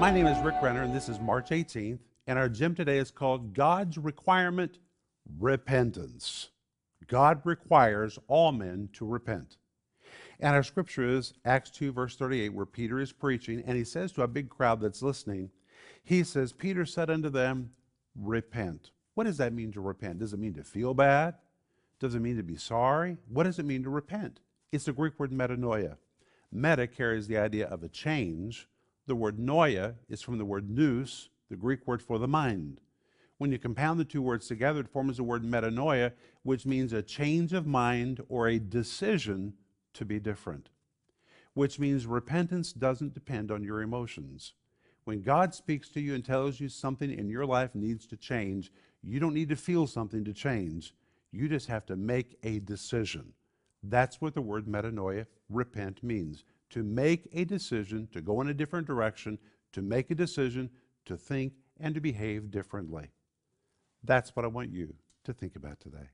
My name is Rick Renner, and this is March 18th. And our gym today is called God's Requirement Repentance. God requires all men to repent. And our scripture is Acts 2, verse 38, where Peter is preaching, and he says to a big crowd that's listening, he says, Peter said unto them, Repent. What does that mean to repent? Does it mean to feel bad? Does it mean to be sorry? What does it mean to repent? It's the Greek word metanoia. Meta carries the idea of a change. The word noia is from the word nous, the Greek word for the mind. When you compound the two words together, it forms the word metanoia, which means a change of mind or a decision to be different, which means repentance doesn't depend on your emotions. When God speaks to you and tells you something in your life needs to change, you don't need to feel something to change. You just have to make a decision. That's what the word metanoia, repent, means to make a decision to go in a different direction, to make a decision to think and to behave differently. That's what I want you to think about today.